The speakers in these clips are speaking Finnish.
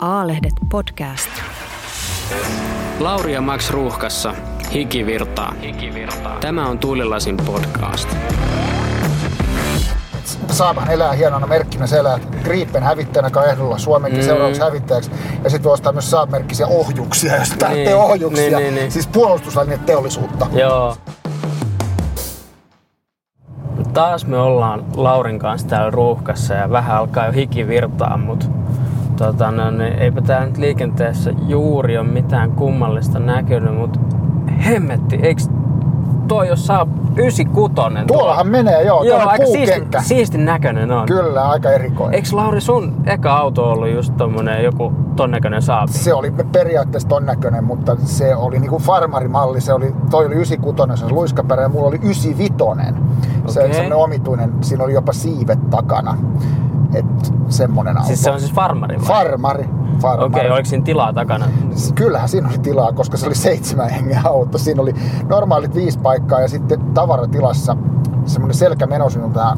A-lehdet podcast. Lauri ja Max Ruuhkassa. Hiki virtaa. Hiki virtaa. Tämä on Tuulilasin podcast. Saaban elää hienona merkkinä. Se elää Gripen hävittäjänä ehdolla Suomenkin mm. seuraavaksi hävittäjäksi. Ja sitten voi ostaa myös Saab-merkkisiä ohjuksia, jos tarvitsee Niin, ohjuksia. niin, niin, niin. Siis puolustusvälineteollisuutta. Joo. Taas me ollaan Laurin kanssa täällä ruuhkassa ja vähän alkaa jo hiki virtaa, mutta tota, no, niin eipä täällä nyt liikenteessä juuri ole mitään kummallista näkynyt, mutta hemmetti, eikö toi jos saa 96 Tuollahan menee, joo. Joo, aika siisti, siistin näköinen on. Kyllä, aika erikoinen. Eikö Lauri sun eka auto ollut just tommonen joku ton näköinen saapi? Se oli periaatteessa ton näköinen, mutta se oli niinku farmarimalli. Se oli, toi oli 96, se oli luiskapärä ja mulla oli 95. Se Okei. oli semmonen omituinen, siinä oli jopa siivet takana. Et semmonen auto. Siis se on siis farmari vai? Farmari. farmari. Okei, oliko siinä tilaa takana? Kyllähän siinä oli tilaa, koska se oli seitsemän hengen auto. Siinä oli normaalit viisi paikkaa ja sitten tavaratilassa semmoinen selkämenosinulta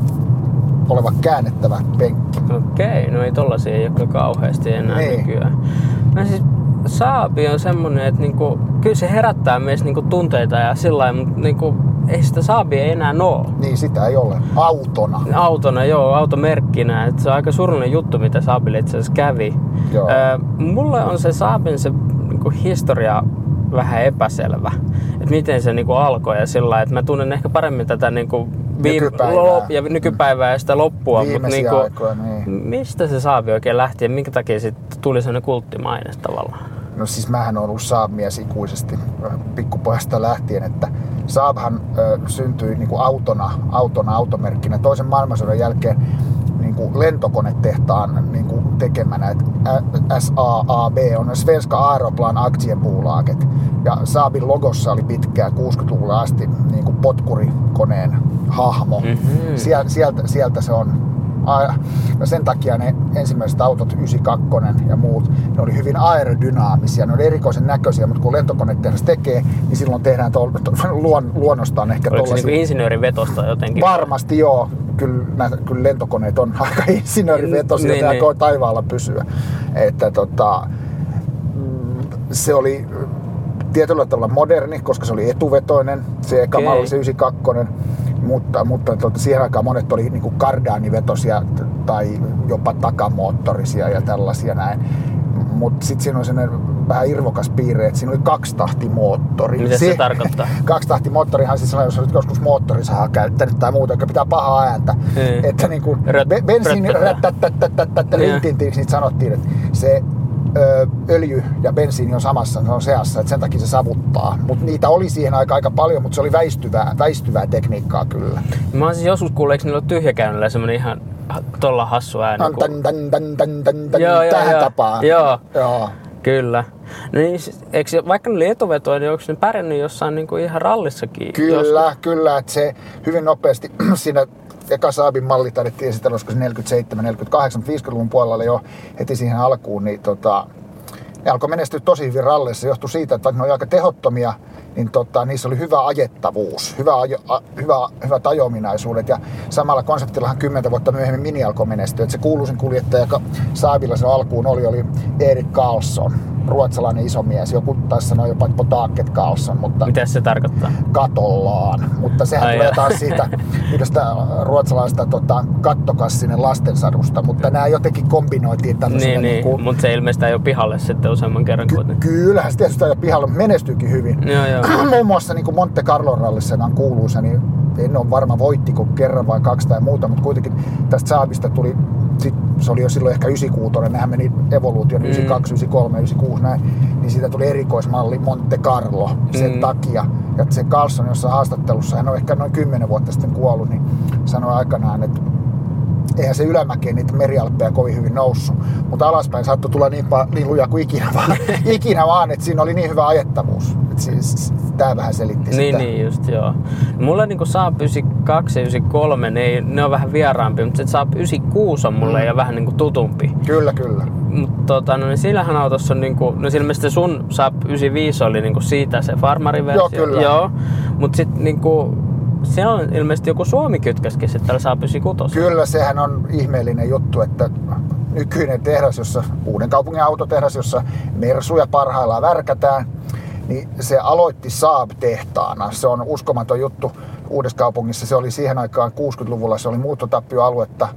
oleva käännettävä penkki. Okei, no ei tollasia ei ole kauheasti enää Niin. nykyään. No siis Saabi on semmonen, että niinku, kyllä se herättää meissä niinku tunteita ja sillä lailla, mutta niinku, ei sitä Saabia ei enää oo. Niin sitä ei ole. Autona. Autona, joo, automerkkinä. Et se on aika surullinen juttu, mitä Saabille itse asiassa kävi. Joo. Öö, mulle on se Saabin se niinku, historia vähän epäselvä. Että miten se niinku, alkoi ja sillä että mä tunnen ehkä paremmin tätä niinku, Nykypäivää. lop- ja nykypäivää ja sitä loppua. Mutta niinku, aikoja, niin. mistä se Saabi oikein lähti ja minkä takia sitten tuli sellainen kulttimaine tavallaan? No siis mähän on ollut Saab-mies ikuisesti pikkupojasta lähtien, että Saabhan ö, syntyi niin kuin autona, autona, automerkkinä toisen maailmansodan jälkeen niin kuin lentokonetehtaan niin kuin tekemänä. Et SAAB on Svenska Aeroplan Aktiebolaget. Ja Saabin logossa oli pitkään 60-luvulle asti niin kuin potkurikoneen hahmo. Mhm. Sieltä, sieltä, sieltä se on sen takia ne ensimmäiset autot, 92 ja muut, ne oli hyvin aerodynaamisia. Ne oli erikoisen näköisiä, mutta kun lentokonetehdas tekee, niin silloin tehdään tuo, luon, luonnostaan ehkä Oliko se tuollaisia. niinku insinöörin vetosta jotenkin? Varmasti joo. Kyllä, näitä, kyllä lentokoneet on aika insinöörivetosia, Niin, niin, niin. niin. taivaalla pysyä. Että tota, mm, se oli tietyllä tavalla moderni, koska se oli etuvetoinen, se eka Okei. malli, se 92. Mutta, mutta tota, siihen aikaan monet oli niinku kardaanivetosia t- tai jopa takamoottorisia ja tällaisia näin. Mutta sitten siinä on sellainen vähän irvokas piirre, että siinä oli kaksitahtimoottori. Mitä se tarkoittaa? Kaksitahtimoottorihan siis sellainen, jos olet joskus moottorisahaa käyttänyt tai muuta, joka pitää pahaa ääntä. Niin. Että niinku Röt- be- bensiini Niin. niitä sanottiin, että se öljy ja bensiini on samassa, ne on seassa, että sen takia se savuttaa. Mutta niitä oli siihen aikaan aika paljon, mutta se oli väistyvää, väistyvää tekniikkaa kyllä. Mä oon siis joskus kuullut, eikö niillä ole tyhjäkäynnillä semmonen ihan ha- tolla hassu ääni. Kun- tan, tan, tan, tan, tan, tan, Joo, joo, tähän joo. tapaan. Joo. Joo. Kyllä. Niin, eikö, vaikka ne oli etuvetoja, niin onko ne pärjännyt jossain niinku ihan rallissakin? Kyllä, Joskus? kyllä, että se hyvin nopeasti siinä eka Saabin malli taidettiin esitellä, olisiko se 47, 48, 50-luvun puolella jo heti siihen alkuun, niin tota, ne alkoi menestyä tosi hyvin ralleissa. Se johtui siitä, että ne oli aika tehottomia, niin tota, niissä oli hyvä ajettavuus, hyvä, ajo, a, hyvä, hyvät ajominaisuudet. Ja samalla konseptillahan 10 vuotta myöhemmin Mini alkoi menestyä. Et se kuuluisin kuljettaja, joka Saabilla sen alkuun oli, oli Erik Karlsson, ruotsalainen isomies. Joku taisi sanoa jopa Potaket Karlsson, mutta Mitä se tarkoittaa? katollaan. Mutta sehän Ai tulee taas siitä yhdestä ruotsalaista tota, kattokassinen lastensadusta, mutta nämä jotenkin kombinoitiin tämmöisenä Niin, niin. niinku- mutta se ilmeisesti jo pihalle sitten useamman kerran kuitenkin. Kyllähän se tietysti jo pihalla menestyykin hyvin. Joo, joo. Muun muassa niin kuin Monte Carlo rallissa on kuuluisa, niin en ole varma voittiko kerran vai kaksi tai muuta, mutta kuitenkin tästä Saabista tuli, sit, se oli jo silloin ehkä 96, nehän meni evoluution Mm. 92, 93, 96 näin, niin siitä tuli erikoismalli Monte Carlo sen Mm. takia. Ja se Carlson jossain haastattelussa, hän on ehkä noin 10 vuotta sitten kuollut, niin sanoi aikanaan, että eihän se ylämäkeen niitä merialppeja kovin hyvin noussut, mutta alaspäin saattoi tulla niin, pa- niin luja kuin ikinä vaan, ikinä vaan, että siinä oli niin hyvä ajettavuus. Et siis, tämä vähän selitti Niin, sitä. niin just joo. Mulla niinku Saab 92 ja 93, ne, ei, ne on vähän vieraampia, mutta se Saab 96 on mulle Mm. jo vähän niinku tutumpi. Kyllä, kyllä. Mutta tota, no, niin sillähän autossa on niinku, no ilmeisesti sun Saab 95 oli niinku siitä se farmariversio. Joo, kyllä. Joo. Mut sit niinku, siellä on ilmeisesti joku Suomi kytkäskin sitten tällä Saab 96. Kyllä sehän on ihmeellinen juttu, että nykyinen tehdas, jossa uuden kaupungin autotehdas, jossa Mersuja parhaillaan värkätään, niin se aloitti Saab-tehtaana. Se on uskomaton juttu Uudessa. Se oli siihen aikaan 60-luvulla, se oli muuttotappioaluetta,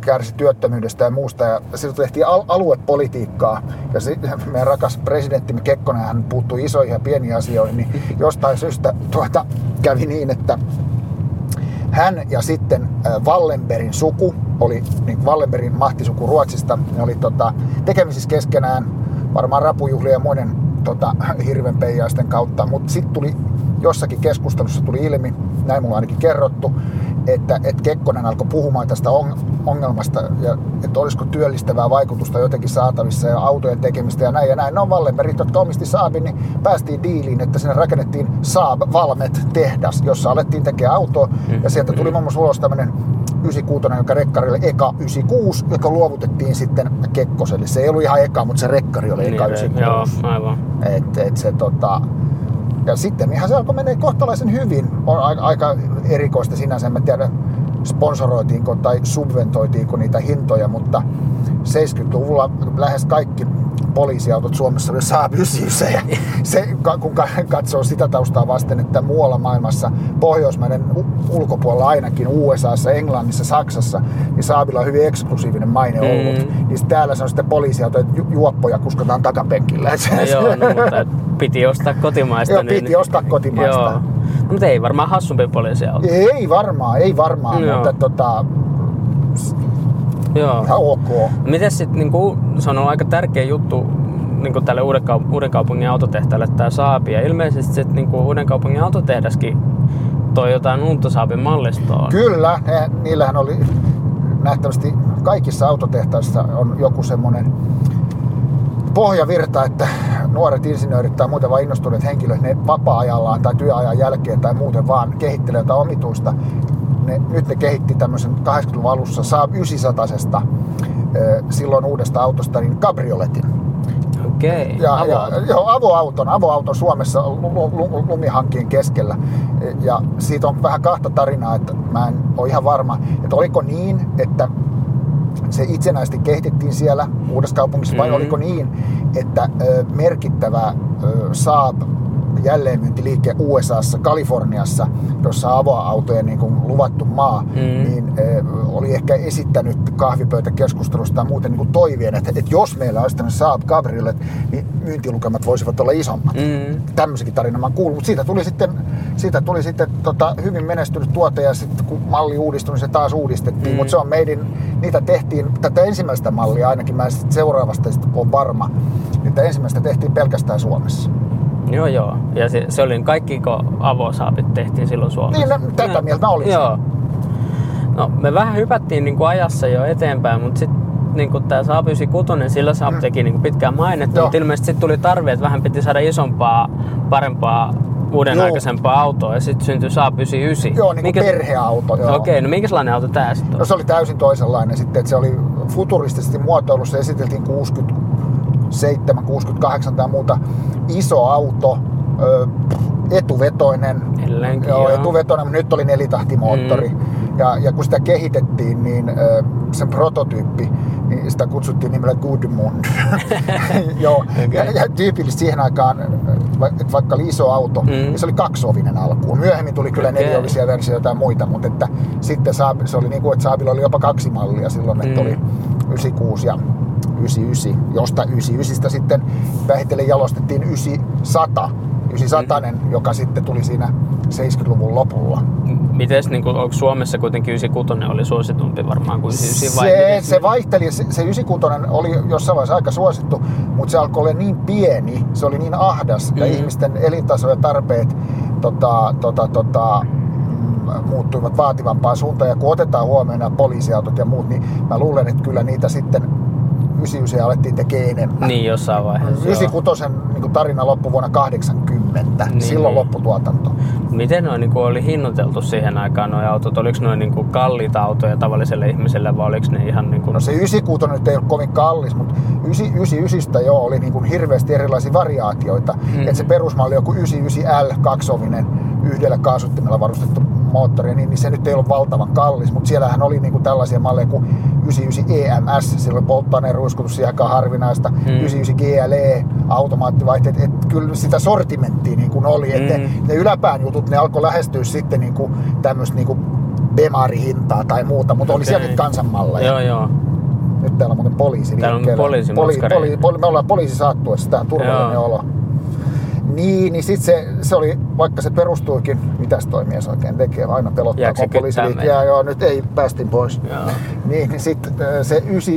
kärsi työttömyydestä ja muusta. Ja siltä tehtiin al- aluepolitiikkaa. Ja se, meidän rakas presidenttimme Kekkonen, hän puuttui isoihin ja pieniin asioihin, niin jostain syystä tuota, kävi niin, että hän ja sitten Wallenbergin suku, oli niin Wallenbergin mahtisuku Ruotsista, ne oli tota, tekemisissä keskenään varmaan rapujuhlien ja muiden tota, hirvenpeijaisten kautta, mutta sitten tuli jossakin keskustelussa tuli ilmi, näin mulla ainakin kerrottu, että, että Kekkonen alkoi puhumaan tästä ongelmasta ja että olisiko työllistävää vaikutusta jotenkin saatavissa ja autojen tekemistä ja näin ja näin. No Wallenbergit, jotka omisti Saabin, niin päästiin diiliin, että sinne rakennettiin Saab Valmet tehdas, jossa alettiin tekemään autoa ja sieltä tuli muun muassa ulos tämmöinen 96, joka rekkarille eka 96, joka luovutettiin sitten Kekkoselle. Se ei ollut ihan eka, mutta se rekkari oli eka niin, 96. Joo, aivan. Et, et se, tota, ja sitten ihan se alkoi menee kohtalaisen hyvin. On aika erikoista sinänsä, en tiedä sponsoroitiinko tai subventoitiinko niitä hintoja, mutta 70-luvulla lähes kaikki poliisiautot Suomessa oli Saab 99. Se, kun katsoo sitä taustaa vasten, että muualla maailmassa, Pohjoismaiden ulkopuolella ainakin, USAssa, Englannissa, Saksassa, niin Saabilla on hyvin eksklusiivinen maine ollut. Mm. Niin täällä se on sitten poliisiauto, että juoppoja kuskataan takapenkillä. No joo, no, mutta piti ostaa kotimaista. Joo, niin... piti ostaa kotimaista. Joo. No, mutta ei varmaan hassumpi poliisiauto. Ei varmaan, ei varmaan, joo. mutta tota, Joo. Ihan ok. Miten sitten, niin se on ollut aika tärkeä juttu niin tälle Uuden kaupungin autotehtaalle tämä Saabi. Ja ilmeisesti sitten niin Uuden kaupungin autotehdaskin toi jotain uutta Saabin mallistoa. Kyllä, ne, niillähän oli nähtävästi kaikissa autotehtaissa on joku semmoinen pohjavirta, että nuoret insinöörit tai muuten vain innostuneet henkilöt, ne vapaa-ajallaan tai työajan jälkeen tai muuten vaan kehittelee jotain omituista, ne, nyt ne kehitti tämmöisen 80-luvun alussa Saab 900 silloin uudesta autosta niin kabrioletin. Okei, ja, ja, joo, avoauton, avoauton Suomessa lumihankkien keskellä. Ja siitä on vähän kahta tarinaa, että mä en ole ihan varma, että oliko niin, että se itsenäisesti kehitettiin siellä uudessa kaupungissa, vai mm-hmm. oliko niin, että merkittävä Saab jälleenmyyntiliike USAssa, Kaliforniassa, jossa avoautojen niin kuin luvattu maa, mm. niin e, oli ehkä esittänyt kahvipöytäkeskustelusta tai muuten niin kuin toivien, että, että jos meillä olisi tämmöinen Saab Cabriolet, niin myyntilukemat voisivat olla isommat. Mm. Tämmöisikin tarina mä kuullut, mutta siitä tuli sitten, siitä tuli sitten tota, hyvin menestynyt tuote ja sitten kun malli uudistui, niin se taas uudistettiin, mm. mutta se on meidän, niitä tehtiin, tätä ensimmäistä mallia ainakin, mä seuraavasta sitten on varma, että ensimmäistä tehtiin pelkästään Suomessa. Joo, joo. Ja se, se oli kaikki, kun avosaapit tehtiin silloin Suomessa. Niin, no, tätä no, mieltä oli. Joo. No, me vähän hypättiin niin kuin ajassa jo eteenpäin, mutta sitten niin kuin tämä Saab 96, sillä Saab mm. teki niin kuin pitkään mainetta, mutta ilmeisesti sitten tuli tarve, että vähän piti saada isompaa, parempaa uuden joo. aikaisempaa autoa ja sitten syntyi Saab 99. Joo, niin Minkä... perheauto. Joo. Okei, okay, no minkälainen auto tämä sitten No se oli täysin toisenlainen sitten, että se oli futuristisesti muotoilussa, esiteltiin 60 67, 68 tai muuta iso auto, etuvetoinen. Edelleenkin, joo, joo. etuvetoinen, mutta nyt oli nelitahtimoottori. Mm. Ja, ja kun sitä kehitettiin, niin sen prototyyppi, niin sitä kutsuttiin nimellä Goodmund. joo, okay. ja, ja tyypillisesti siihen aikaan, että vaikka oli iso auto, mm. niin se oli kaksovinen alkuun. Myöhemmin tuli kyllä okay. neliovisia versioita ja muita, mutta että sitten Saab, se oli niin kuin, että Saabilla oli jopa kaksi mallia silloin, mm. että oli 96 ja 99, josta 99 sitten vähitellen jalostettiin 900, 900, mm. joka sitten tuli siinä 70-luvun lopulla. Mites, niin kuin, onko Suomessa kuitenkin 96 oli suositumpi varmaan kuin 99 vai se, se vaihteli, se, se 96 oli jossain vaiheessa aika suosittu, mutta se alkoi olla niin pieni, se oli niin ahdas mm. ja ihmisten elintaso ja tarpeet tota, tota, tota, muuttuivat vaativampaan suuntaan. Ja kun otetaan huomioon nämä poliisiautot ja muut, niin mä luulen, että kyllä niitä sitten 99 alettiin tekemään enemmän. Niin, jossain vaiheessa. 96 niin tarina loppui vuonna 80. Niin, Silloin niin. lopputuotanto. Miten noin niin oli hinnoiteltu siihen aikaan nuo autot? Oliko noin niin kalliita autoja tavalliselle ihmiselle vai oliko ne ihan niin kuin... No se 96 nyt ei ole kovin kallis, mutta 99 jo oli niin kuin hirveästi erilaisia variaatioita. Mm. Et se perusmalli joku 99L kaksovinen yhdellä kaasuttimella varustettu moottoria, niin, niin se nyt ei ollut valtavan kallis, mutta siellähän oli niinku tällaisia malleja kuin 99 EMS, sillä oli polttoaineen ruiskutus siihen aikaan harvinaista, mm. 99 GLE, automaattivaihteet, että kyllä sitä sortimenttia niin kuin oli, että mm. ne, ne yläpään jutut, ne alkoi lähestyä sitten niin kuin tämmöistä niin kuin Bemari-hintaa tai muuta, mutta okay. oli sielläkin kansanmalleja. Joo, joo. Nyt täällä on muuten poliisi Täällä on poliisi poli, poli, poli, Me ollaan poliisi saattuessa, tää on turvallinen Joo. olo. Niin, sit se, se oli, vaikka se perustuikin, mitäs toi mies oikein tekee, aina pelottaa, kun poliisi? Jaa, joo, nyt ei, päästin pois. Joo. Niin, niin sitten se 9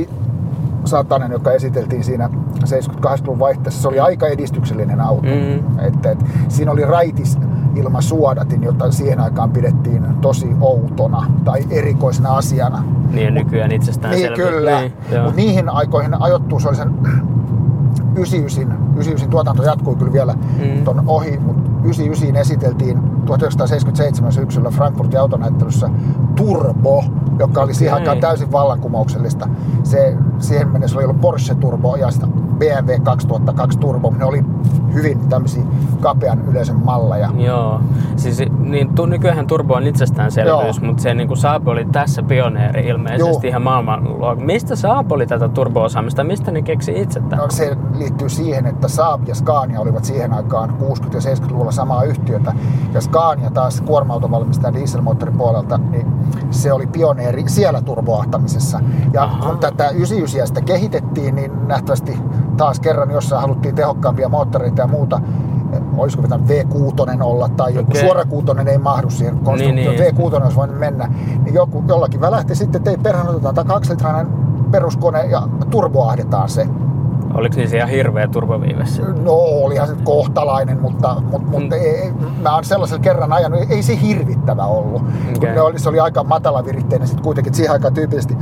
satanen, joka esiteltiin siinä 78-luvun vaihteessa, se oli aika edistyksellinen auto. Mm. Että, et, siinä oli raitis ilman suodatin, jota siihen aikaan pidettiin tosi outona tai erikoisena asiana. Niin nykyään itsestään Niin, kyllä. Niin. Mutta niihin aikoihin ajoittuu, se oli sen 99, 99 tuotanto jatkui kyllä vielä Mm. ton ohi, mutta 99 esiteltiin 1977 syksyllä Frankfurtin autonäyttelyssä Turbo, joka oli siihen aikaan täysin vallankumouksellista. Se, siihen mennessä oli ollut Porsche Turbo ja sitä BMW 2002 Turbo, ne oli hyvin tämmöisiä kapean yleisön malleja. Joo. Siis niin, tu, nykyään turbo on itsestäänselvyys, Joo. mutta se niin kuin Saab oli tässä pioneeri ilmeisesti Joo. ihan maailmanluokka. Mistä Saab oli tätä turbo-osaamista? Mistä ne keksi itse tämän? No, se liittyy siihen, että Saab ja Scania olivat siihen aikaan 60- ja 70-luvulla samaa yhtiötä. Ja Scania taas kuorma-autovalmistajan dieselmoottorin puolelta, niin se oli pioneeri siellä turboahtamisessa. Ja Aha. kun tätä 99 sitä kehitettiin, niin nähtävästi taas kerran jossain haluttiin tehokkaampia moottoreita ja muuta. Olisiko pitänyt V6 olla tai joku Okei. suora kuutonen ei mahdu siihen konstruktioon. Niin, niin. V6 olisi voinut mennä. Niin joku, jollakin välähti sitten, että ei perhän otetaan tämä kaksilitrainen peruskone ja turboahdetaan se. Oliko niissä ihan hirveä turboviive siinä? No olihan se kohtalainen, mutta, mutta, mutta ei, ei, mä oon sellaisella kerran ajanut, ei se hirvittävä ollut. Okay. Ne oli, se oli aika matalaviritteinen sitten kuitenkin, että siihen aikaan tyypillisesti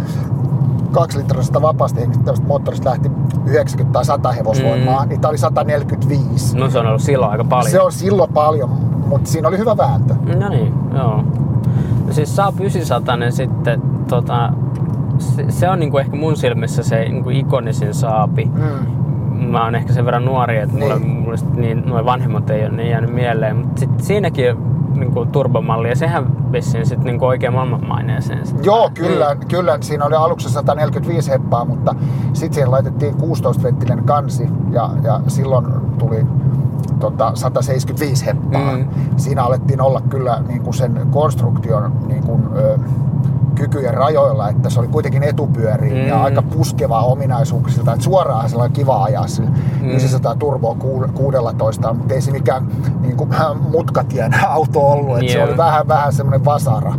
kaksilitrasesta vapaasti hengittävästä moottorista lähti 90 tai 100 hevosvoimaa, Mm. niin tää oli 145. No se on ollut silloin aika paljon. Se on silloin paljon, mutta siinä oli hyvä vääntö. No niin, joo. No siis Saab 900 sitten, tota, se, se on niinku ehkä mun silmissä se niinku ikonisin Saabi. Mm. Mä oon ehkä sen verran nuori, että mulle, Niin. mulle niin, nuo vanhemmat ei ole niin jäänyt mieleen. Mutta sit siinäkin niinku turbomalli ja sehän vissiin sit niinku oikein maailmanmaineeseen. Sit. Joo, kyllä, kyllä. Siinä oli aluksi 145 heppaa, mutta sitten siihen laitettiin 16-venttinen kansi ja, ja silloin tuli tota, 175 heppaa. Mm. Mm. Siinä alettiin olla kyllä niin kuin sen konstruktion niin kuin, ö, kykyjen rajoilla, että se oli kuitenkin etupyöriin mm. Ja aika puskevaa ominaisuuksilta. Että suoraan sillä oli kiva ajaa sillä Mm. mm. 900 turboa ku- 16, mutta ei se mikään niin kuin, mutkatien auto ollut. Että se Joo. oli vähän, vähän semmoinen vasara.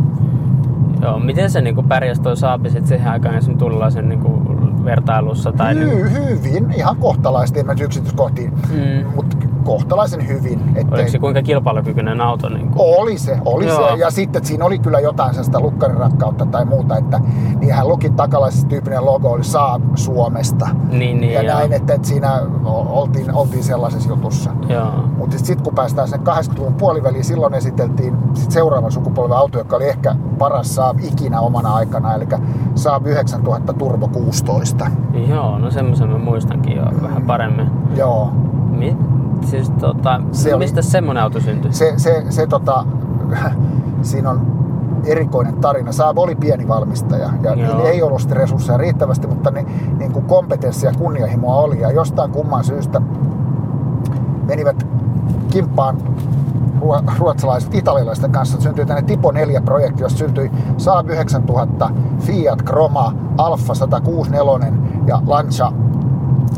Joo, miten se niinku pärjäsi toi Saabi sit siihen aikaan esimerkiksi tullaisen niinku vertailussa? Tai Hy- hyvin, ihan kohtalaisesti, en mä yksityiskohtiin, Mm. mutta kohtalaisen hyvin. Ettei, oliko se kuinka kilpailukykyinen auto? Niinku? oli se, oli Joo. se. Ja sitten että siinä oli kyllä jotain sellaista lukkarinrakkautta tai muuta, että niinhän Lukin takalaisessa tyyppinen logo oli Saab Suomesta. Niin, niin, ja joo. näin, että, että siinä oltiin, oltiin sellaisessa jutussa. Mutta sitten kun päästään sen 80-luvun puoliväliin, silloin esiteltiin sit seuraavan sukupolven auto, joka oli ehkä paras Saab ikinä omana aikana, eli Saab 9000 Turbo 16. Joo, no semmoisen mä muistankin jo vähän paremmin. Joo. Mi- siis tota, Se oli- mistä semmonen auto syntyi? se, se, se tota, siinä on erikoinen tarina. Saab oli pieni valmistaja ja Joo. niillä ei ollut sitten resursseja riittävästi, mutta ne, niin kuin kompetenssia ja kunnianhimoa oli. Ja jostain kumman syystä menivät kimppaan ruo- ruotsalaiset italialaisten kanssa. Syntyi tänne Tipo 4-projekti, jossa syntyi Saab 9000, Fiat Croma, Alfa 164 ja Lancia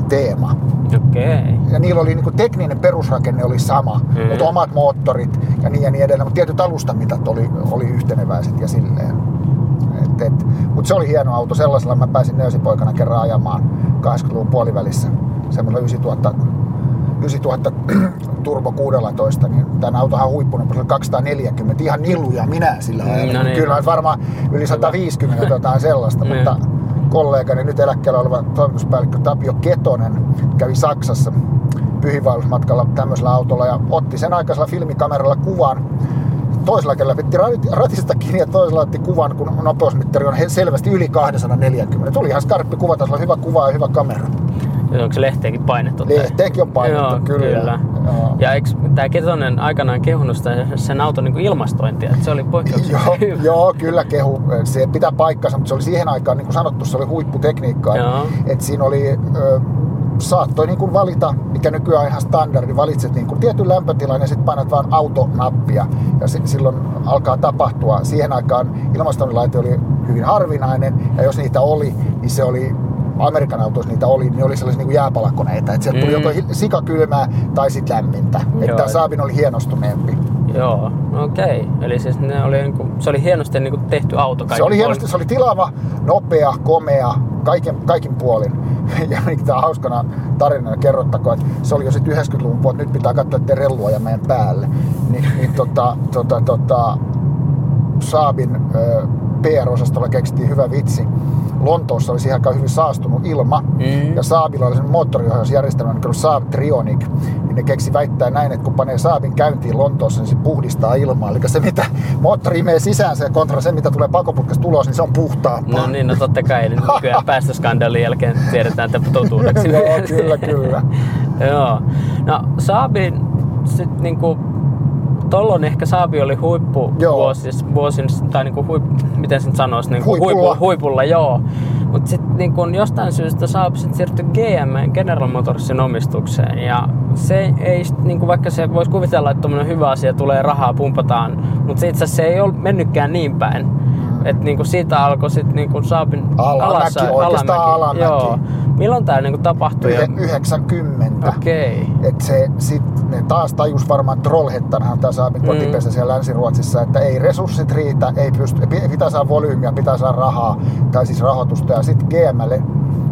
Teema Okei. ja niillä oli niinku tekninen perusrakenne oli sama, Mm. mutta omat moottorit ja niin ja niin edelleen, mutta tietyt alustamitat oli, oli yhteneväiset ja silleen. Et, et, mutta se oli hieno auto, sellaisella mä pääsin nöösipoikana kerran ajamaan 80-luvun puolivälissä semmoisella 9000, 9000 Turbo 16, niin tämän autohan huippunopeus oli 240, ihan niluja minä sillä Mm, ajalla. no niin. Kyllä varmaan yli 150 tai jotain sellaista, Niin. mutta kollegani nyt eläkkeellä oleva toimituspäällikkö Tapio Ketonen kävi Saksassa pyhiinvaellusmatkalla tämmöisellä autolla ja otti sen aikaisella filmikameralla kuvan. Toisella kädellä pitti rat- ratista kiinni ja toisella otti kuvan, kun nopeusmittari on selvästi yli 240. Tuli ihan skarppi kuva, tässä oli hyvä kuva ja hyvä kamera. Onko se lehteenkin painettu? Lehteenkin on painettu, Joo, kyllä. kyllä. Joo. Ja eikö tämä Ketonen aikanaan kehunut sitä, sen auton niin ilmastointia, että se oli poikkeuksellisen Joo, hyvä. joo, kyllä kehu. Se pitää paikkansa, mutta se oli siihen aikaan, niin kuin sanottu, se oli huipputekniikkaa. Joo. Et siinä oli, ö, saattoi niin kuin valita, mikä nykyään on ihan standardi, valitset niin kuin tietyn lämpötilan ja sitten painat vaan autonappia ja si- silloin alkaa tapahtua. Siihen aikaan ilmastointilaite oli hyvin harvinainen ja jos niitä oli, niin se oli Amerikan autoissa niitä oli, niin oli sellaisia niin kuin jääpalakoneita. Että sieltä tuli Mm. joko sikakylmää tai sitten lämmintä. Joo. Että Saabin oli hienostuneempi. Joo, no okei. Eli siis ne oli, niinku, se oli hienosti niinku tehty auto Se kaikin oli hienosti, puolin. se oli tilava, nopea, komea, kaiken, kaikin puolin. Ja tämä hauskana tarinana kerrottakoon, että se oli jo sitten 90-luvun puolella, nyt pitää katsoa, ettei rellua ja meidän päälle. Ni, niin tota, tota, tota, Saabin ö, PR-osastolla keksittiin hyvä vitsi. Lontoossa oli siihen aikaan hyvin saastunut ilma, Mm. ja Saabilla oli moottoriohjausjärjestelmä, niin kuin Saab Trionic, niin ne keksi väittää näin, että kun panee Saabin käyntiin Lontoossa, niin se puhdistaa ilmaa. Eli se, mitä moottori imee sisäänsä ja kontra se, mitä tulee pakoputkesta ulos, niin se on puhtaampaa. No niin, no totta kai. Eli nykyään päästöskandaalin jälkeen tiedetään että totuudeksi. Joo, kyllä, kyllä. Joo. No Saabin sit niinku Tollon ehkä Saabi oli huippu vuosis, vuosin, tai niinku huip, miten sen sanoisi, niinku Huipulla. huipu, huipulla, joo. Mutta sitten niinku jostain syystä Saab sit siirtyi GM General Motorsin omistukseen. Ja se ei, niinku, vaikka se voisi kuvitella, että hyvä asia tulee, rahaa pumpataan, mutta itse asiassa se ei ole mennytkään niin päin. Et niinku siitä alkoi sitten niinku Saabin Alamäki, oikeastaan alamäki. Joo. Milloin tämä niinku tapahtui? ja- Yhe- 90. Okei. Et se, sit, ne taas tajus varmaan Trollhättanhan tämä Saabin Mm. kotipesä siellä Länsi-Ruotsissa, että ei resurssit riitä, ei pysty, pi- pitää saada volyymiä, pitää saada rahaa, tai siis rahoitusta. Ja sitten GMlle,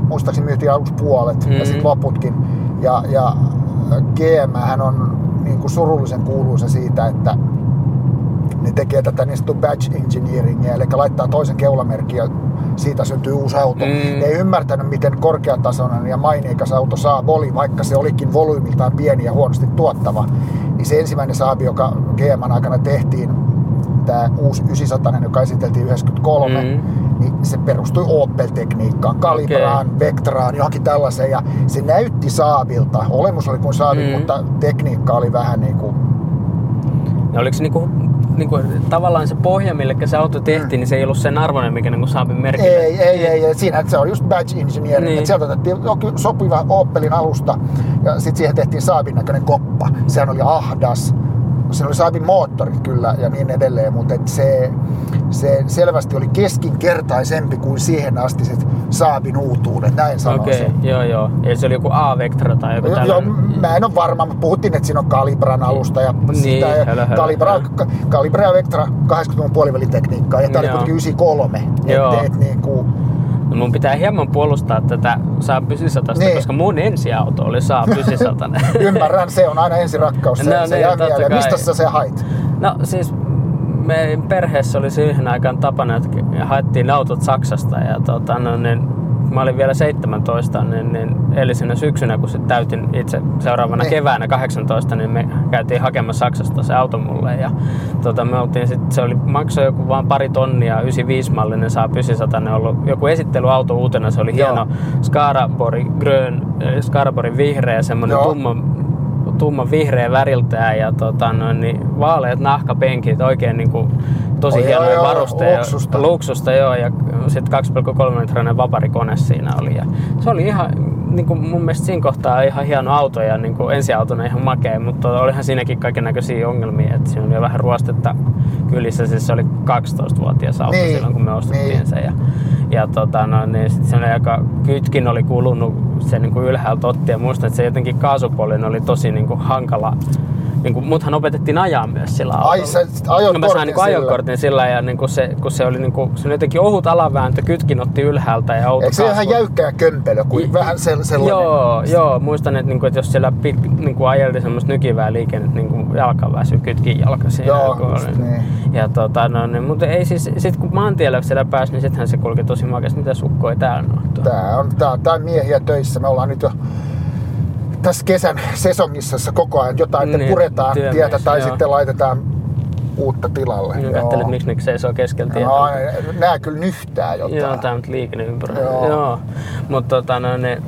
muistaakseni myytiin aluksi puolet Mm. ja sitten loputkin. Ja, ja GM hän on niin kuin surullisen kuuluisa siitä, että ne tekee tätä niin sanottua badge engineeringia, eli laittaa toisen keulamerkin ja siitä syntyy uusi auto. Mm. Ne ei ymmärtänyt, miten korkeatasoinen ja maineikas auto Saab oli, vaikka se olikin volyymiltaan pieni ja huonosti tuottava. Niin se ensimmäinen Saab, joka GMn aikana tehtiin, tämä uusi 900, joka esiteltiin 93, Mm. niin se perustui Opel-tekniikkaan, Calibraan, Okei. Vectraan, johonkin tällaiseen. Ja se näytti Saabilta. Olemus oli kuin Saabin, Mm. mutta tekniikka oli vähän niin kuin Ja oliko se niinku, niinku, tavallaan se pohja, mille se auto tehtiin, niin se ei ollut sen arvoinen, mikä niinku Saabin merkki. Ei, ei, ei, ei. Siinä se on just badge engineering. Niin. Niin. Sieltä otettiin joku sopiva Opelin alusta ja sitten siihen tehtiin Saabin näköinen koppa. Sehän oli ahdas. Siinä oli Saabin moottorit kyllä ja niin edelleen, mutta et se, se selvästi oli keskinkertaisempi kuin siihen asti sit Saabin uutuudet, näin sanoisin. Okei, joo joo. Eli se oli joku A-Vectra tai joku Joo, tällainen. mä en ole varma, mutta puhuttiin, että siinä on Calibran alusta ja Niin, sitä. Ja hölö, hölö, Calibra, hölö. Ka- Calibra ja Vectra 80-luvun puolivälitekniikkaa ja tämä oli Joo. kuitenkin 93. Joo. Et, et, niin kuin, Mun pitää hieman puolustaa tätä Saab 900, Niin. koska mun ensiauto oli Saab 900. Ymmärrän, se on aina ensirakkaus, se, No se niin, kai. Mistä sä se hait? No siis meidän perheessä oli siihen aikaan tapana, että haettiin autot Saksasta ja tota, no, niin, mä olin vielä 17, niin, niin edellisenä syksynä, kun sit täytin itse seuraavana Niin. keväänä 18, niin me käytiin hakemassa Saksasta se auto mulle. Ja tota, me oltiin sit, se oli, maksoi joku vaan pari tonnia, 95-mallinen saa 900, ne ollut joku esittelyauto uutena, se oli Joo. hieno Scarabori Grön, äh, Scarabori vihreä, semmonen Joo. tumma tumman vihreä väriltään ja tota, noin, niin vaaleat nahkapenkit, oikein niin kuin, tosi Oi, hienoja joo, varusteja. luksusta. Luksusta, joo, ja sitten 2,3 litrainen vaparikone siinä oli. Ja se oli ihan, niin kuin mun mielestä siinä kohtaa ihan hieno auto ja niin kuin ensiautona ihan makea, mutta olihan siinäkin kaiken näköisiä ongelmia, että siinä oli jo vähän ruostetta kylissä, siis se oli 12-vuotias auto Niin, silloin, kun me ostettiin niin. se. Ja, ja tota, no, niin sit se aika, kytkin oli kulunut se niin kuin ylhäältä otti ja muistan, että se jotenkin kaasupuolin oli tosi niin kuin hankala. Niin kuin, muthan opetettiin ajaa myös sillä autolla. Ai, sä ajoit mä sain niin kuin sillä? ajokortin sillä ja niin kuin se, kun se oli, niin kuin, se oli jotenkin ohut alavääntö, kytkin otti ylhäältä ja auto Eikö se ihan kasvoi. jäykkä ja kömpelö, kuin I- vähän sel, sellainen? Joo, joo, muistan, että, niinku, että jos siellä pit, niinku, ajeltiin semmoista nykivää liikennettä, niinku jalkaväsy, kytkin jalka siinä. Joo, kun oli. niin. Ja tota, no, niin, mutta ei siis, sit kun maantielle siellä pääsi, niin sittenhän se kulki tosi makeasti. Mitä sukko ei täällä ole? Tää on, tää, on- tää on miehiä töissä. Me ollaan nyt jo tässä kesän sesongissa koko ajan jotain, että Niin, puretaan työmies, tietä tai joo. sitten laitetaan uutta tilalle. Niin katselet, miksi ne seisoo keskellä tietä. No, nää kyllä nyhtää jotain. Joo, tää on nyt liikenneympyrä. Joo. Joo. Mutta tota, no, ne,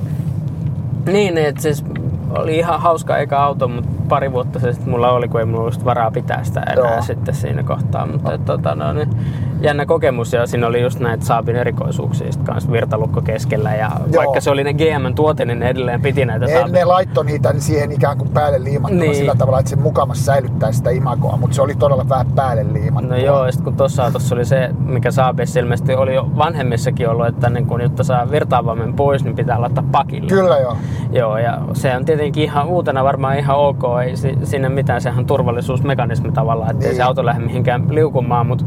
niin, että siis oli ihan hauska eka auto, mutta pari vuotta se sitten mulla oli, kun ei mulla ollut varaa pitää sitä enää Joo. sitten siinä kohtaa. Mutta no. tota, no, niin, jännä kokemus ja siinä oli just näitä Saabin erikoisuuksia sit kans virtalukko keskellä ja Joo. vaikka se oli ne GM-tuote, niin ne edelleen piti näitä Ne, Saabin. ne laittoi niitä niin siihen ikään kuin päälle liimattuna Niin. sillä tavalla, että se mukamassa säilyttäisi sitä imagoa, mutta se oli todella vähän päälle liimattua. No joo, ja sit kun tossa autossa oli se, mikä Saabissa ilmeisesti oli jo vanhemmissakin ollut, että niin kun, jotta saa virtaavammin pois, niin pitää laittaa pakille. Kyllä joo. Joo, ja se on tietenkin ihan uutena varmaan ihan ok, ei si- sinne mitään, sehän on turvallisuusmekanismi tavallaan, ettei Niin. se auto lähde mihinkään liukumaan, mutta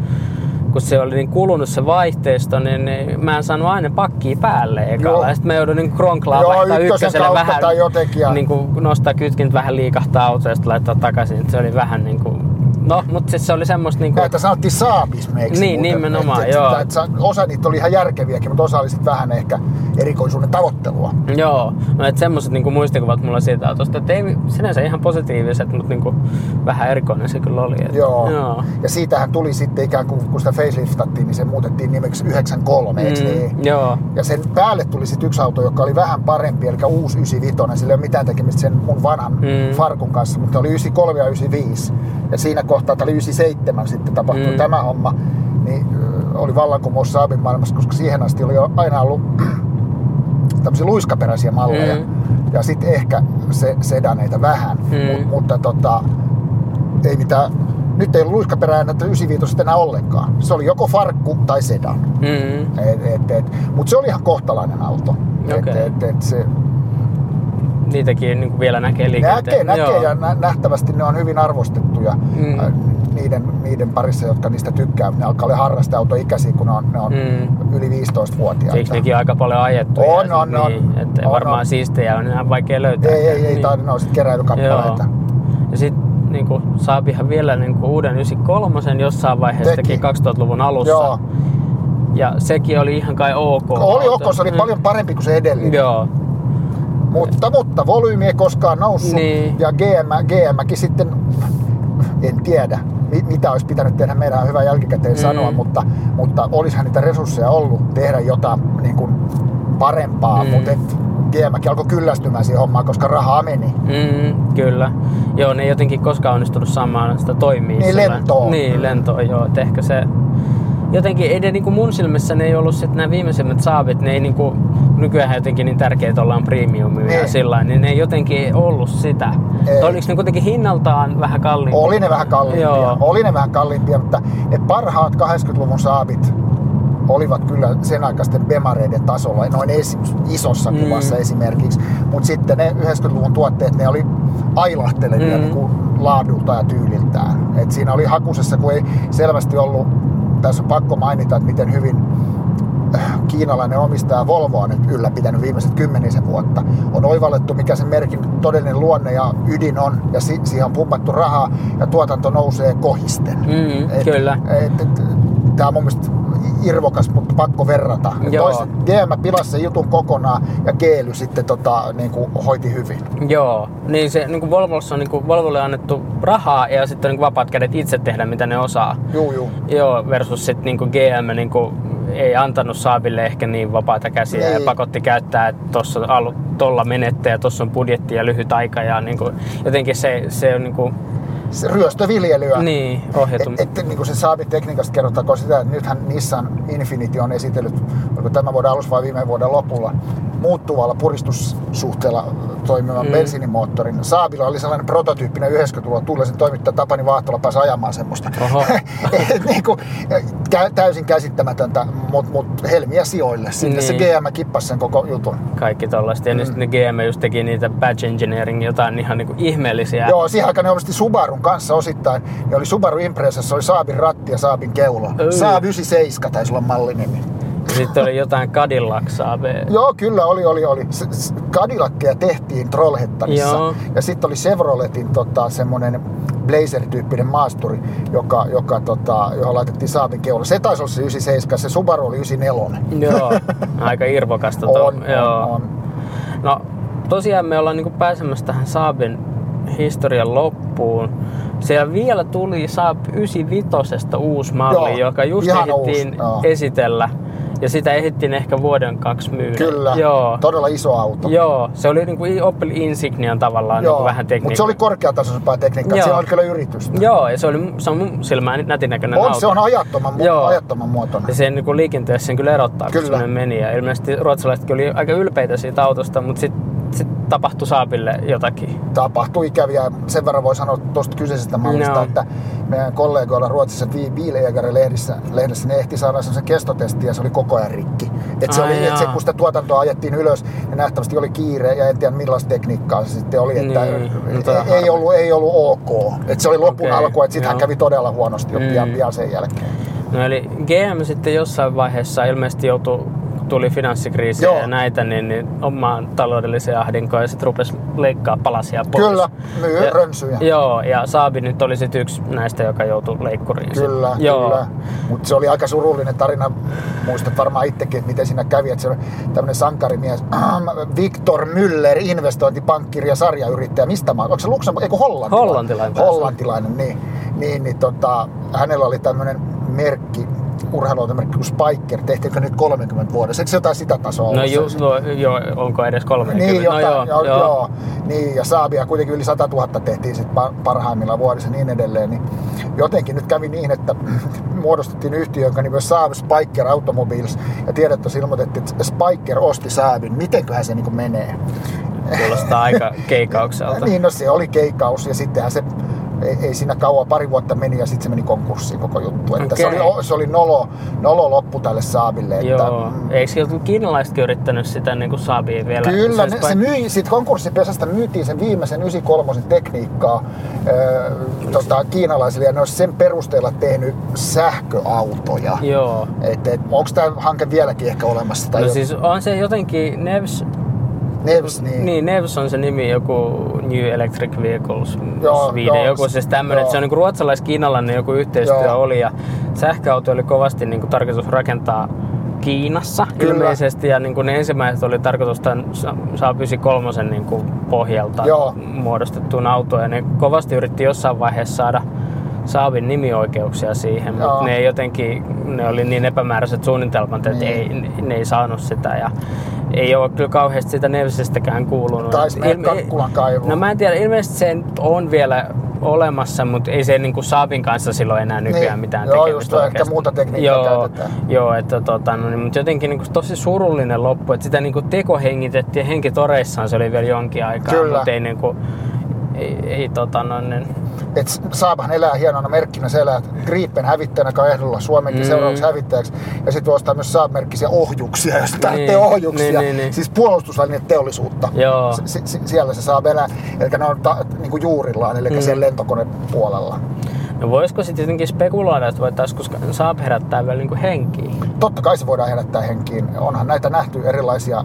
kun se oli niin kulunut se vaihteisto, niin, niin mä en saanut aina pakkia päälle Joo. ekalla. Ja sitten mä joudun niin kronklaa Joo, vaihtaa ykkösellä vähän, tai jotenkin, ja- niin kuin nostaa kytkintä vähän liikahtaa autoa ja sitten laittaa takaisin. Se oli vähän niin kuin, no, mutta siis se oli semmoista niin kuin, Näitä sanottiin saabismeiksi. Niin, muuten. nimenomaan, Et- et- joo. et sa- osa niitä oli ihan järkeviäkin, mutta osa oli sit vähän ehkä erikoisuuden tavoittelua. Joo, no et semmoset niinku muistikuvat mulla siitä autosta, että ei sinänsä ihan positiiviset, mutta niinku vähän erikoinen se kyllä oli. Et, Joo. joo. Ja siitähän tuli sitten ikään kuin, kun sitä faceliftattiin, niin se muutettiin nimeksi 93, eikö niin? Mm, joo. Ja sen päälle tuli sitten yksi auto, joka oli vähän parempi, eli uusi 95. Sillä ei ole mitään tekemistä sen mun vanhan Mm. mm. Farkun kanssa, mutta oli 93 ja 95. Ja siinä kohtaa, että oli 97 sitten tapahtui Mm. tämä homma, niin oli vallankumous Saabin maailmassa, koska siihen asti oli aina ollut tämmöisiä luiskaperäisiä malleja. Mm. Ja sitten ehkä se sedaneita vähän, Mm. Mut, mutta tota, ei mitään, nyt ei ollut luiskaperää näitä 95 enää ollenkaan. Se oli joko farkku tai sedan. Mm, Et, et, et. Mutta se oli ihan kohtalainen auto. Okei. Et, et, et se niitäkin niinku vielä näkee näkee, liikenteen. näkee Joo. ja nä, nähtävästi ne on hyvin arvostettuja Mm. mm. niiden, niiden parissa, jotka niistä tykkää. Ne alkaa olla harrasteautoikäisiä, kun ne on, ne on Mm. yli 15-vuotiaita. Eikö nekin aika paljon ajettu? On, on, on. Niin, että On, varmaan on. siistejä on ihan vaikea löytää. Ei, ei, ei niin. taida, ne on sitten keräilykappaleita. Ja sitten niinku, saapihan vielä niinku, uuden 93 jossain vaiheessa Teki. teki 2000-luvun alussa. Joo. Ja sekin oli ihan kai ok. Oli auto. ok, se oli Mm. paljon parempi kuin se edellinen. Joo. Mutta, mutta volyymi ei koskaan noussut. Niin. Ja GM, GMkin sitten, en tiedä, mi- mitä olisi pitänyt tehdä, meidän on hyvä jälkikäteen Mm. sanoa, mutta, mutta olisihan niitä resursseja ollut tehdä jotain niin kuin parempaa, Mm. mutta et GMkin alkoi kyllästymään siihen hommaan, koska rahaa meni. Mm, kyllä. Joo, ne ei jotenkin koskaan onnistunut saamaan sitä toimia. Niin, sillä- lentoon. Niin, lentoon, joo. Et ehkä se... Jotenkin, ei ne, niinku mun silmissä ne ei ollut sit nämä viimeisimmät saavit, ne ei niinku, nykyään jotenkin niin tärkeitä ollaan premiumia ja Niin. sillä niin ne ei jotenkin ollut sitä. Ei. Oliko ne kuitenkin hinnaltaan vähän kalliimpia? Oli ne vähän kalliimpia, Joo. oli ne vähän kalliimpia, mutta ne parhaat 80-luvun saavit olivat kyllä sen aikaisten bemareiden tasolla, noin esi- isossa Mm. kuvassa esimerkiksi. Mutta sitten ne 90-luvun tuotteet, ne oli ailahtelevia Mm. niin kuin laadulta ja tyyliltään. Et siinä oli hakusessa, kun ei selvästi ollut, tässä on pakko mainita, että miten hyvin äh, kiinalainen omistaja Volvo on nyt ylläpitänyt viimeiset kymmenisen vuotta. On oivallettu, mikä sen merkin todellinen luonne ja ydin on, ja si- siihen on pumpattu rahaa, ja tuotanto nousee kohisten. Mm, kyllä. Et, et, Tämä on mun mielestä irvokas, mutta pakko verrata. Joo. Toiset GM pilasi sen jutun kokonaan ja Geely sitten tota, niin kuin hoiti hyvin. Joo, niin se niin Volvossa on niin Volvolle annettu rahaa ja sitten on niin vapaat kädet itse tehdä mitä ne osaa. Juu, juu. Joo, versus sitten niin GM niin ei antanut Saabille ehkä niin vapaita käsiä ja Niin. pakotti käyttää, että tuossa tuolla menette ja tuossa on budjetti ja lyhyt aika ja niin kuin, jotenkin se, se on niin kuin, ryöstöviljelyä. niin, ohjattu. Et, et, niin kuin se Saabin tekniikasta kerrottakoon sitä, että nythän Nissan Infinity on esitellyt, oliko tämän vuoden alussa vai viime vuoden lopulla, muuttuvalla puristussuhteella toimivan Mm. mm. bensiinimoottorin. Saabilla oli sellainen prototyyppinen 90-luvulla tuulisen toimittaja Tapani Vaahtola pääsi ajamaan semmoista. Niin kuin, täysin käsittämätöntä, mutta mut helmiä sijoille. Sitten se Niin. GM kippasi sen koko jutun. Kaikki tollaista. Ja mm. sitten ne GM just teki niitä badge engineering, jotain ihan niinku ihmeellisiä. Joo, siihen aikaan ne omisti Subarun kanssa osittain. Ne oli Subaru Impressassa, oli Saabin ratti ja Saabin keula. Öy. Saab 97 taisi olla mallinimi. Sitten oli jotain Cadillac Saabe. Joo, kyllä oli, oli, oli. Cadillackeja tehtiin Trollhättanissa. Joo. Ja sitten oli Chevroletin tota, semmonen Blazer-tyyppinen maasturi, joka, joka, tota, johon laitettiin Saabin keula. Se taisi olla se 97, se Subaru oli 94. Joo, aika irvokasta tuo. On, Joo. on, on. No tosiaan me ollaan niinku pääsemässä tähän Saabin historian loppuun. Siellä vielä tuli Saab 95 uusi malli, Joo, joka just ehdittiin uusi, joo. esitellä. Ja sitä ehdittiin ehkä vuoden kaksi myydä. Kyllä, Joo. todella iso auto. Joo, se oli niinku Opel Insignian tavallaan niinku vähän tekniikka. mutta se oli korkeatasoisempaa tekniikkaa, Joo. siellä oli kyllä yritystä. Joo, ja se oli se on mun silmään nätin näköinen On, auto. se on ajattoman, mu- Joo. ajattoman muotoinen. Ja sen niin liikenteessä sen kyllä erottaa, kun Kyllä. semmoinen meni. Ja ilmeisesti ruotsalaisetkin oli aika ylpeitä siitä autosta, mutta sitten sit tapahtui Saabille jotakin. tapahtui ikäviä. Sen verran voi sanoa tuosta kyseisestä mallista, Joo. että meidän kollegoilla Ruotsissa Biilejägärä-lehdessä lehdessä, ne ehti saada sen kestotesti ja se oli koko ajan rikki. Et se Ai oli, et se, kun sitä tuotantoa ajettiin ylös, niin nähtävästi oli kiire ja en tiedä millaista tekniikkaa se sitten oli, että Niin, no ei, ei, ollut, ei ollut ok. Et se oli lopun Okei, alku, että sitten hän kävi todella huonosti jo pian, Mm. pian sen jälkeen. No eli GM sitten jossain vaiheessa ilmeisesti joutui, tuli finanssikriisi Joo. ja näitä, niin, niin omaan taloudelliseen ahdinkoon ja sitten rupesi leikkaa palasia pois. Kyllä, myy ja, rönsyjä. Joo, ja Saabi nyt oli sitten yksi näistä, joka joutui leikkuriin. Kyllä, Joo. kyllä. Mutta se oli aika surullinen tarina. Muistat varmaan itsekin, että miten siinä kävi. Että se tämmöinen sankarimies, Viktor Müller, investointipankkiri ja sarjayrittäjä. Mistä maa? Onko se Luxemburg? Eikö hollantilainen? Hollantilainen. Hollantilainen, niin. niin, niin tota, hänellä oli tämmöinen merkki, urheiluautomerkki kuin Spiker. Tehtiinkö nyt 30 vuodessa? Eikö se jotain sitä tasoa No, ju, no joo, onko edes 30? niin, no, jotain, joo, joo, joo. joo. Niin, ja Saabia kuitenkin yli 100 000 tehtiin sit par- parhaimmilla vuodessa ja niin edelleen. Niin jotenkin nyt kävi niin, että muodostettiin yhtiö, jonka nimi on Saab Spiker Automobiles. Ja tiedotus ilmoitettiin, että Spiker osti Saabin. Mitenköhän se niin menee? Kuulostaa aika keikaukselta. Niin, no se oli keikaus ja sittenhän se ei, ei siinä kauan, pari vuotta meni ja sitten se meni konkurssiin koko juttu. Että se, Okei. oli, se oli nolo, nolo loppu tälle Saabille. Että, Joo. Eikö jotkut kiinalaisetkin yrittänyt sitä niin kuin Saabia vielä? Kyllä, ne, se myi, siitä konkurssipesästä myytiin sen viimeisen 93 tekniikkaa ö, tota, kiinalaisille ja ne olisi sen perusteella tehnyt sähköautoja. Joo. Et, et, onko tämä hanke vieläkin ehkä olemassa? Tai No jo- siis on se jotenkin, Nevs, Nevs, niin. niin Nevs on se nimi, joku New Electric Vehicles Joo, Sweden, joo, joku siis tämmönen, joo. että se on niinku ruotsalais-kiinalainen joku yhteistyö Joo. oli ja sähköauto oli kovasti niinku tarkoitus rakentaa Kiinassa Kyllä. ilmeisesti ja niinku ne ensimmäiset oli tarkoitus tämän Sa- Saab 93 niinku pohjalta Joo. muodostettuun autoon ja ne kovasti yritti jossain vaiheessa saada Saabin nimioikeuksia siihen, Joo. mutta ne jotenkin, ne oli niin epämääräiset suunnitelmat, että Niin. ei, ne ei saanut sitä ja ei ole kyllä kauheasti sitä Nevsistäkään kuulunut. Taisi mennä Kakkulan kaivoon. No mä en tiedä, ilmeisesti se on vielä olemassa, mutta ei se niin Saabin kanssa silloin enää nykyään Niin. mitään Joo, tekemistä just toi, ehkä muuta tekniikkaa joo, käytetään. Joo, että tota, no, niin, mutta jotenkin niin tosi surullinen loppu, että sitä niin tekohengitettiin henkitoreissaan se oli vielä jonkin aikaa, Kyllä. mutta ei, niin kuin, ei, ei tota, no, niin, Et Saabhan elää hienona merkkinä, se elää Gripen hävittäjänä ehdolla Suomenkin Mm. seuraavaksi hävittäjäksi. Ja sitten ostaa myös Saab-merkkisiä ohjuksia, jos tarvitsee Niin, ohjuksia. niin, niin, niin. Siis puolustusväline teollisuutta. Joo. S- s- siellä se saa elää, eli ne on ta, niin kuin juurillaan, eli Mm. sen lentokonepuolella. no voisiko sitten jotenkin spekuloida, että voitaisiin Saab herättää vielä niin henkiin? Totta kai se voidaan herättää henkiin. Onhan näitä nähty erilaisia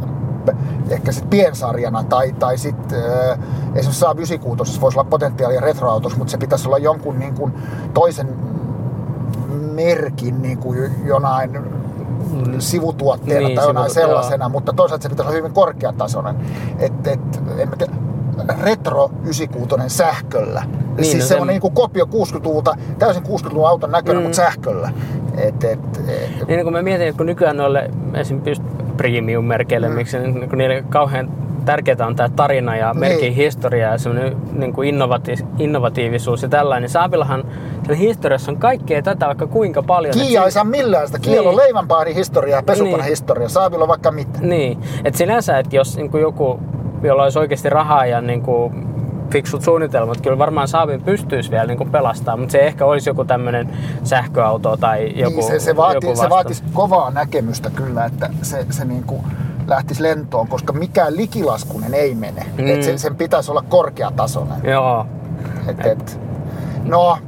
ehkä sitten piensarjana tai, tai sitten äh, esimerkiksi Saab 96 voisi olla potentiaalia retroautos, mutta se pitäisi olla jonkun niin kuin toisen merkin niin kuin jonain sivutuotteena Niin, tai jonain sivu- sellaisena, mutta toisaalta se pitäisi olla hyvin korkeatasoinen. Et, et, en mä tiedä, retro 96 sähköllä. Niin, siis no se on niin kuin kopio 60-luvulta, täysin 60-luvun auton näköinen, Mm. mutta sähköllä. Et, et, et, Niin kun mä mietin, että kun nykyään noille esimerkiksi premium-merkeille, mm. miksi niin kun niille kauhean tärkeää on tämä tarina ja merkin Niin. historia ja semmoinen niin kuin innovati- innovatiivisuus ja tällainen. Niin Saabillahan siellä historiassa on kaikkea tätä vaikka kuinka paljon. Et ei saa millään sitä. Kielo Niin. on leivänpahdin historiaa ja pesukone Niin. historiaa. Saavilla on vaikka mitä. Niin, että sinänsä, että jos niin kuin joku, jolla olisi oikeasti rahaa ja niin kuin fiksut suunnitelmat, kyllä varmaan Saabin pystyisi vielä niin kuin pelastamaan, mutta se ehkä olisi joku tämmöinen sähköauto tai joku niin, se, se, joku vaati, se vastaava. vaatisi kovaa näkemystä kyllä, että se, se niinku lähtisi lentoon, koska mikään likilaskunen ei mene. Mm. Et se, sen pitäisi olla korkeatasoinen. Joo, Et, et, no,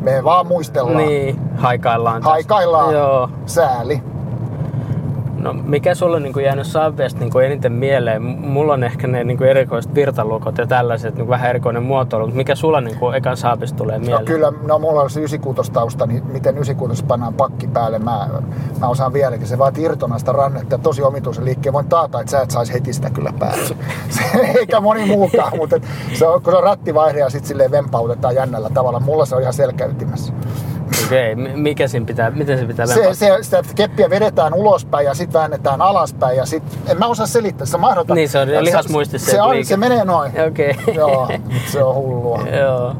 me vaan muistellaan. niin, haikaillaan tästä. Haikaillaan. Joo. Sääli. No mikä sulle on niin jäänyt Saabista niin eniten mieleen? Mulla on ehkä ne niin erikoiset virtalukot ja tällaiset, niin vähän erikoinen muotoilu, mutta mikä sulla niin ekan Saabista tulee No mieleen? kyllä, no mulla on se 96 tausta, niin miten 96 pannaan pakki päälle, mä, mä osaan vieläkin. Se vaatii irtonaista rannetta ja tosi omituisen liikkeen. Voin taata, että sä et saisi heti sitä kyllä päälle. Se, eikä moni muukaan, mutta se on, kun se on rattivaihde ja sitten silleen vempautetaan jännällä tavalla. Mulla se on ihan selkäytimessä. Okei, okay. mikä siinä pitää, miten se pitää se, se, sitä keppiä vedetään ulospäin ja sitten väännetään alaspäin ja sitten, en mä osaa selittää, se mahdoton. Niin se on lihasmuistissa se, se, on, se menee noin. Okei. Okay. Joo, se on hullua. Joo.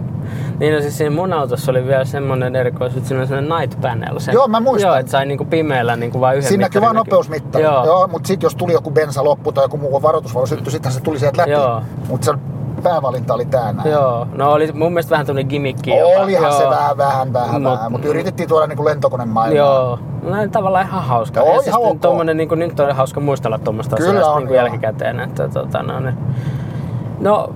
Niin no siis siinä mun autossa oli vielä semmonen erikoisuus, että siinä oli semmonen night panel. Sen, Joo, mä muistan. Joo, että sai niinku pimeällä niinku vain yhden Siinä näkyy vaan nopeusmittari. Joo. Joo mutta sitten jos tuli joku bensa loppu tai joku muu varoitusvalo syttyi, sitten se tuli sieltä läpi. Joo. Mutta se päävalinta oli tää näin. Joo, no oli mun mielestä vähän tämmönen gimmikki. Olihan jopa. se vähän, vähän, vähän, Mut, vähän, mutta yritettiin tuoda niinku lentokonemaailmaa. Joo, no tavallaan ihan hauska. Joo, ja ihan siis tommonen, niinku, nyt on hauska muistella tuommoista asiasta on, niinku jälkikäteen. Että, tota, no, ne. no,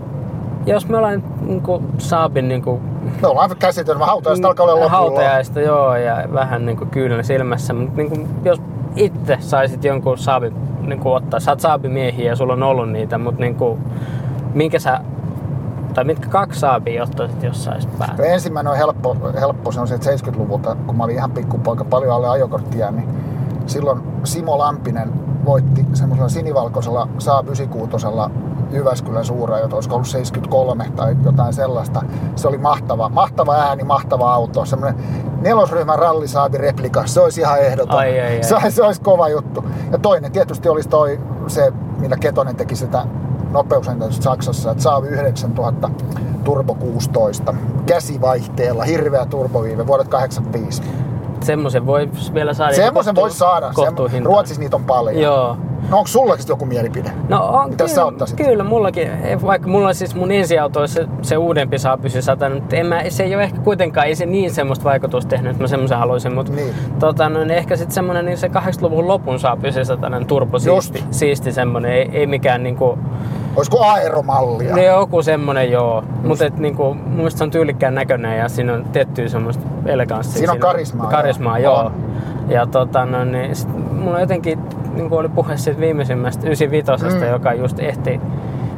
jos me ollaan niinku Saabin niinku me ollaan käsitelty, hautajaista alkaa olla lopulla. Hautajaista, joo, ja vähän niinku kyynel silmässä, mutta niinku, jos itse saisit jonkun Saabin niinku ottaa, sä oot Saabimiehiä ja sulla on ollut niitä, mutta niinku, minkä sä tai mitkä kaksi saapia ottaisit, jos sais päätä? No ensimmäinen on helppo, helppo se on se 70-luvulta, kun mä olin ihan pikkupoika, paljon alle ajokorttia, niin silloin Simo Lampinen voitti semmoisella sinivalkoisella Saab 96 Jyväskylän suuraajot, olisiko ollut 73 tai jotain sellaista. Se oli mahtava, mahtava ääni, mahtava auto. Semmoinen nelosryhmän rallisaabi replika, se olisi ihan ehdoton. Ai, ai, ai. Se, se olisi kova juttu. Ja toinen tietysti olisi toi, se, millä Ketonen teki sitä nopeusennätystä Saksassa, että saa 9000 Turbo 16 käsivaihteella, hirveä turboviive vuodet 85. Semmoisen voi vielä saada. Semmoisen voi saada. Ruotsissa niitä on paljon. Joo. No onko sullakin joku mielipide? No on, Mitä kyllä, sä ottaisit? Kyllä, mullakin. Vaikka mulla on siis mun ensiauto se, se uudempi saa pysyä satana, mutta en mä, se ei ole ehkä kuitenkaan, ei se niin semmoista vaikutusta tehnyt, että mä semmoisen haluaisin. Mutta niin. tota, no, niin ehkä sitten semmoinen, niin se 80-luvun lopun saa pysyä satanen turbo siisti, siisti semmoinen, ei, ei mikään niinku... Olisiko aeromallia? Ne joku semmonen joo. Mutta niinku, mun mielestä se on tyylikkään näköinen ja siinä on tiettyä semmoista eleganssia. Siinä on karismaa. Karismaa, joo. joo. Ja tota, no, niin, sit mulla jotenkin niin oli puhe siitä viimeisimmästä 95, mm. joka just ehti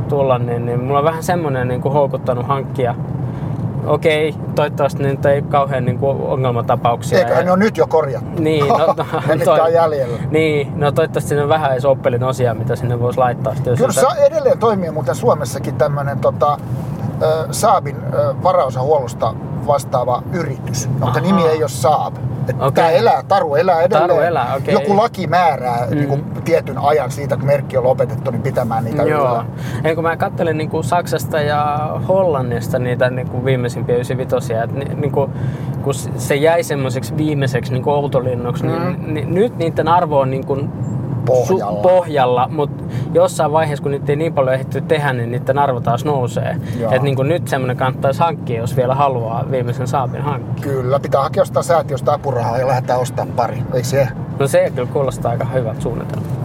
tulla, niin, niin mulla on vähän semmoinen niin houkuttanut hankkia okei, toivottavasti nyt ei kauhean niin kuin ongelmatapauksia. Eiköhän ja... ne on nyt jo korjattu. Niin, no, no, ne toi... on jäljellä. Niin, no toivottavasti sinne vähän edes oppelin osia, mitä sinne voisi laittaa. Sitten, Kyllä se edelleen toimii muuten Suomessakin tämmöinen tota, Saabin varausahuollosta vastaava yritys, mutta nimi ei ole Saab. Okay. Tämä elää, Taru elää edelleen. Taru elää, okay. Joku laki määrää mm. niin kuin, tietyn ajan siitä, kun merkki on lopetettu, niin pitämään niitä Joo. yllä. Ja kun mä katselin niin kuin Saksasta ja Hollannista niitä niin kuin viimeisimpiä 95 että niin, niin kuin, kun se jäi semmoiseksi viimeiseksi niin kuin outolinnoksi, niin mm. niin, niin nyt niiden arvo on niin kuin pohjalla. Su- pohjalla, mutta jossain vaiheessa, kun niitä ei niin paljon ehditty tehdä, niin niiden arvo taas nousee. Et niin kuin nyt semmoinen kannattaisi hankkia, jos vielä haluaa viimeisen saapin hankkia. Kyllä, pitää hakea jostain säätiöstä apurahaa ja lähdetään ostaa pari, eikö se? No se kyllä kuulostaa aika hyvältä suunnitelmalta.